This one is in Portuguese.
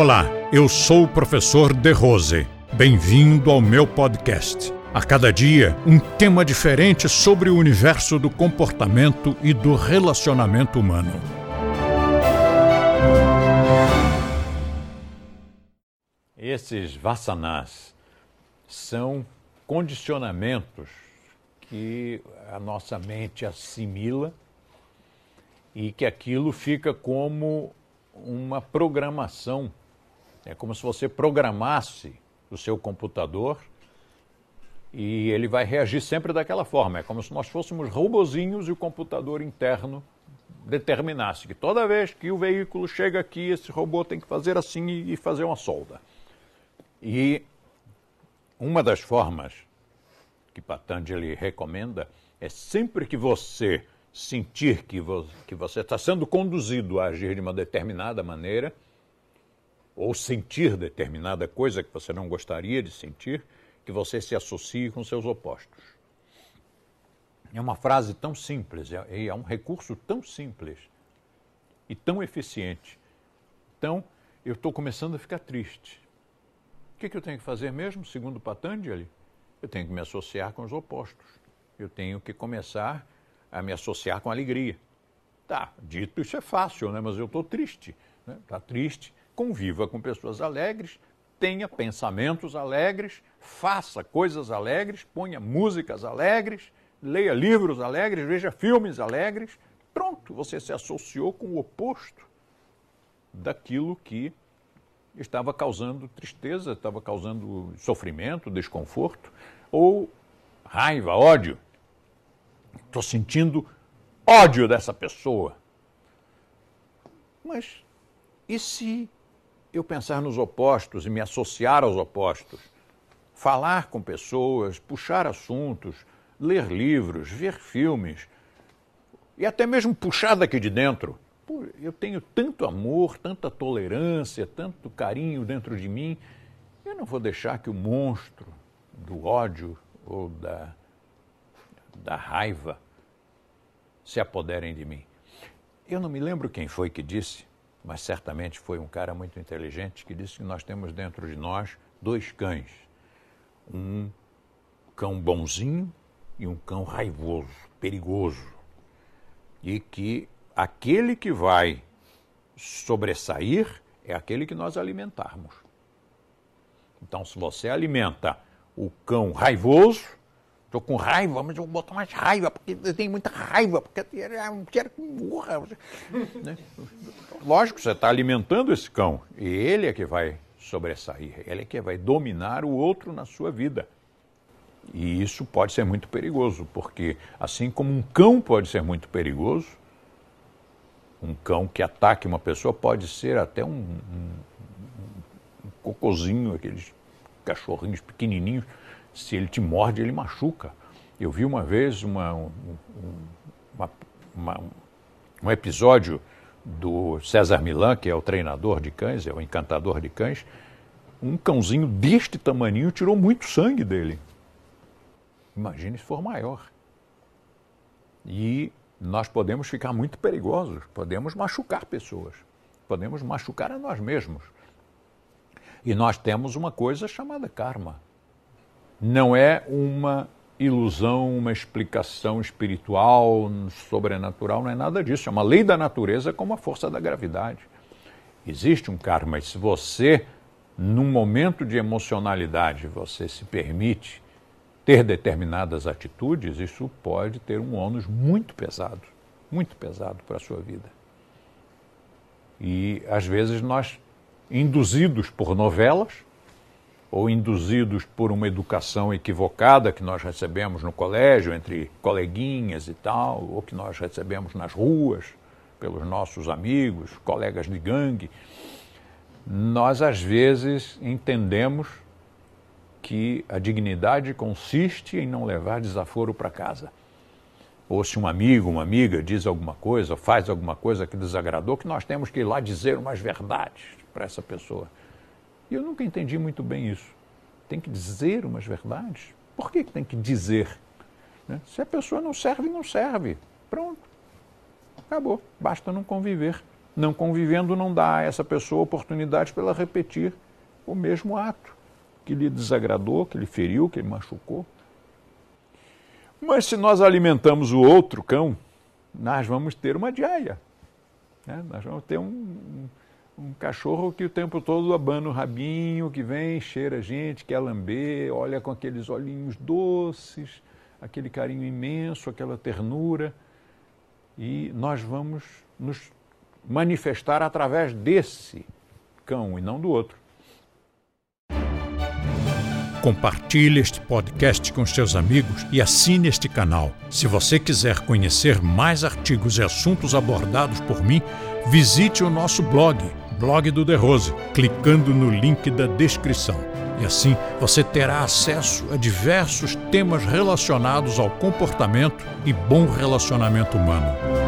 Olá, eu sou o professor De Rose. Bem-vindo ao meu podcast. A cada dia, um tema diferente sobre o universo do comportamento e do relacionamento humano. Esses vasanas são condicionamentos que a nossa mente assimila e que aquilo fica como uma programação. É como se você programasse o seu computador e ele vai reagir sempre daquela forma. É como se nós fôssemos robozinhos e o computador interno determinasse que toda vez que o veículo chega aqui, esse robô tem que fazer assim e fazer uma solda. E uma das formas que Patanjali recomenda é sempre que você sentir que você está sendo conduzido a agir de uma determinada maneira, ou sentir determinada coisa que você não gostaria de sentir, que você se associe com seus opostos. É uma frase tão simples, é, é um recurso tão simples e tão eficiente. Então, eu estou começando a ficar triste. O que, que eu tenho que fazer mesmo, segundo Patanjali? Eu tenho que me associar com os opostos. Eu tenho que começar a me associar com alegria. Tá, dito isso é fácil, né? mas eu estou triste. Está né? Tá triste, conviva com pessoas alegres, tenha pensamentos alegres, faça coisas alegres, ponha músicas alegres, leia livros alegres, veja filmes alegres. Pronto, você se associou com o oposto daquilo que estava causando tristeza, estava causando sofrimento, desconforto ou raiva, ódio. Estou sentindo ódio dessa pessoa. Mas e se eu pensar nos opostos e me associar aos opostos? Falar com pessoas, puxar assuntos, ler livros, ver filmes e até mesmo puxar daqui de dentro eu tenho tanto amor, tanta tolerância, tanto carinho dentro de mim, eu não vou deixar que o monstro do ódio ou da, da raiva se apoderem de mim. Eu não me lembro quem foi que disse, mas certamente foi um cara muito inteligente que disse que nós temos dentro de nós dois cães. Um cão bonzinho e um cão raivoso, perigoso. E que aquele que vai sobressair é aquele que nós alimentarmos. Então, se você alimenta o cão raivoso, estou com raiva, mas eu vou botar mais raiva, porque eu tenho muita raiva, porque eu quero que morra. Né? Lógico, você está alimentando esse cão, e ele é que vai sobressair, ele é que vai dominar o outro na sua vida. E isso pode ser muito perigoso, porque assim como um cão pode ser muito perigoso, um cão que ataque uma pessoa pode ser até um, um, um cocôzinho, aqueles cachorrinhos pequenininhos. Se ele te morde, ele machuca. Eu vi uma vez uma, um, uma, uma, um episódio do César Milan, que é o treinador de cães, é o encantador de cães. Um cãozinho deste tamaninho tirou muito sangue dele. Imagine se for maior. E nós podemos ficar muito perigosos, podemos machucar pessoas, podemos machucar a nós mesmos. E nós temos uma coisa chamada karma. Não é uma ilusão, uma explicação espiritual, sobrenatural, não é nada disso. É uma lei da natureza como a força da gravidade. Existe um karma, e se você, num momento de emocionalidade, você se permite ter determinadas atitudes, isso pode ter um ônus muito pesado, muito pesado para a sua vida. E às vezes nós, induzidos por novelas, ou induzidos por uma educação equivocada que nós recebemos no colégio, entre coleguinhas e tal, ou que nós recebemos nas ruas, pelos nossos amigos, colegas de gangue, nós às vezes entendemos que a dignidade consiste em não levar desaforo para casa. Ou se um amigo, uma amiga diz alguma coisa, faz alguma coisa que desagradou, que nós temos que ir lá dizer umas verdades para essa pessoa. E eu nunca entendi muito bem isso. Tem que dizer umas verdades? Por que tem que dizer? Né? Se a pessoa não serve, não serve. Pronto. Acabou. Basta não conviver. Não convivendo não dá a essa pessoa oportunidade para ela repetir o mesmo ato que lhe desagradou, que lhe feriu, que lhe machucou. Mas se nós alimentamos o outro cão, nós vamos ter uma diaia. Né? Nós vamos ter um, cachorro que o tempo todo abana o rabinho, que vem, cheira a gente, quer lamber, olha com aqueles olhinhos doces, aquele carinho imenso, aquela ternura. E nós vamos nos manifestar através desse cão e não do outro. Compartilhe este podcast com seus amigos e assine este canal. Se você quiser conhecer mais artigos e assuntos abordados por mim, visite o nosso blog, Blog do The Rose, clicando no link da descrição. E assim você terá acesso a diversos temas relacionados ao comportamento e bom relacionamento humano.